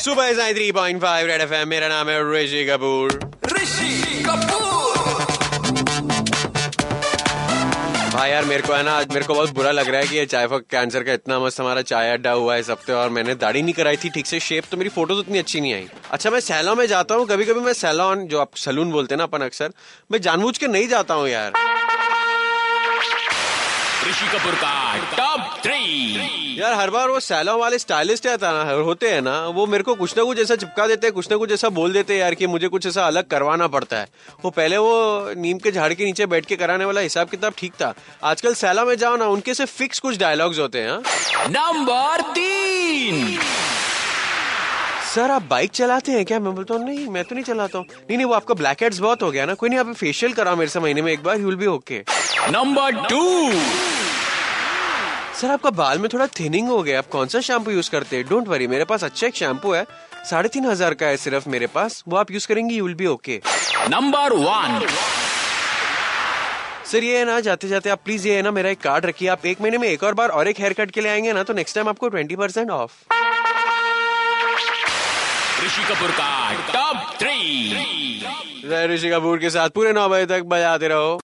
सुबह Sai three point five Red F मेरा नाम है ऋषि कपूर। ऋषि कपूर। भाई यार मेरे को है ना आज मेरे को बहुत बुरा लग रहा है कि ये चाय फक कैंसर का इतना मस्त हमारा चाय अड्डा हुआ है हफ़्ते और मैंने दाढ़ी नहीं कराई थी ठीक से। शेप तो मेरी फ़ोटो तो इतनी अच्छी नहीं आई। अच्छा मैं सैलॉन में जाता हूँ कभी कभी मैं सैलॉन जो आप सलून बोलते हैं ना अपन अक्सर मैं जानबूझ के नहीं जाता हूँ यार। ऋषि कपूर का टॉप यार हर बार वो सैलॉन वाले स्टाइलिस्ट होते हैं ना वो मेरे को कुछ ना कुछ ऐसा चिपका देते हैं कुछ ना कुछ ऐसा बोल देते हैं यार कि मुझे कुछ ऐसा अलग करवाना पड़ता है। वो पहले वो नीम के झाड़ के नीचे बैठ के कराने वाला हिसाब किताब ठीक था। आजकल सैलॉन में जाओ ना उनके से फिक्स कुछ डायलॉग्स होते हैं हाँ? नंबर तीन। सर आप बाइक चलाते हैं क्या? मैं बोलता हूँ नहीं मैं तो नहीं चलाता हूँ। नहीं नहीं वो आपका ब्लैक हेड्स बहुत हो गया ना। कोई नहीं आप फेशियल कराओ मेरे से महीने में एक बार यूल भी ओके नंबर टू। सर आपका बाल में थोड़ा थिनिंग हो गया। आप कौन सा शैम्पू यूज़ करते हैं? डोंट वरी मेरे पास अच्छा एक शैम्पू है। साढ़े तीन हज़ार का है सिर्फ़ मेरे पास। वो आप यूज़ करेंगे यूल भी ओके नंबर वन सर ये है ना जाते जाते आप प्लीज़ ये है ना मेरा एक कार्ड रखिए। आप एक महीने में एक और बार और एक हेयर कट के लिए आएँगे ना तो नेक्स्ट टाइम आपको twenty percent off Rishi Kapoor का टॉप थ्री ऋषि कपूर के साथ पूरे नौ बजे तक बजाते रहो।